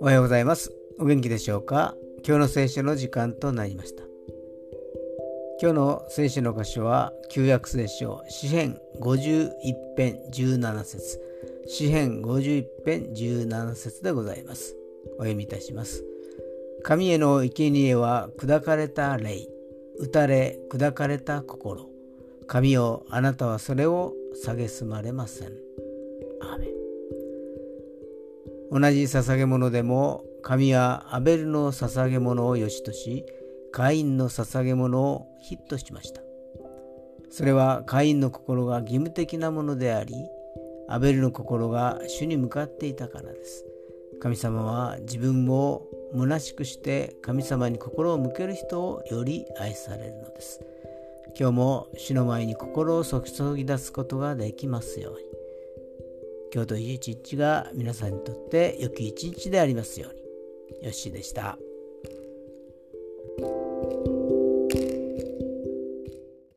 おはようございます。お元気でしょうか？今日の聖書の時間となりました。今日の聖書の箇所は旧約聖書詩編51編17節詩編51編17節でございます。お読みいたします。神への生贄は砕かれた霊、打たれ砕かれた心。神よあなたはそれを蔑まれません。ア同じ捧げ物でも神はアベルの捧げ物を良しとしカインの捧げ物をヒットしました。それはカインの心が義務的なものでありアベルの心が主に向かっていたからです。神様は自分を虚しくして神様に心を向ける人をより愛されるのです今日も主の前に心を注ぎ出すことができますように今日という一日が皆さんにとって良き一日でありますように。よしでした。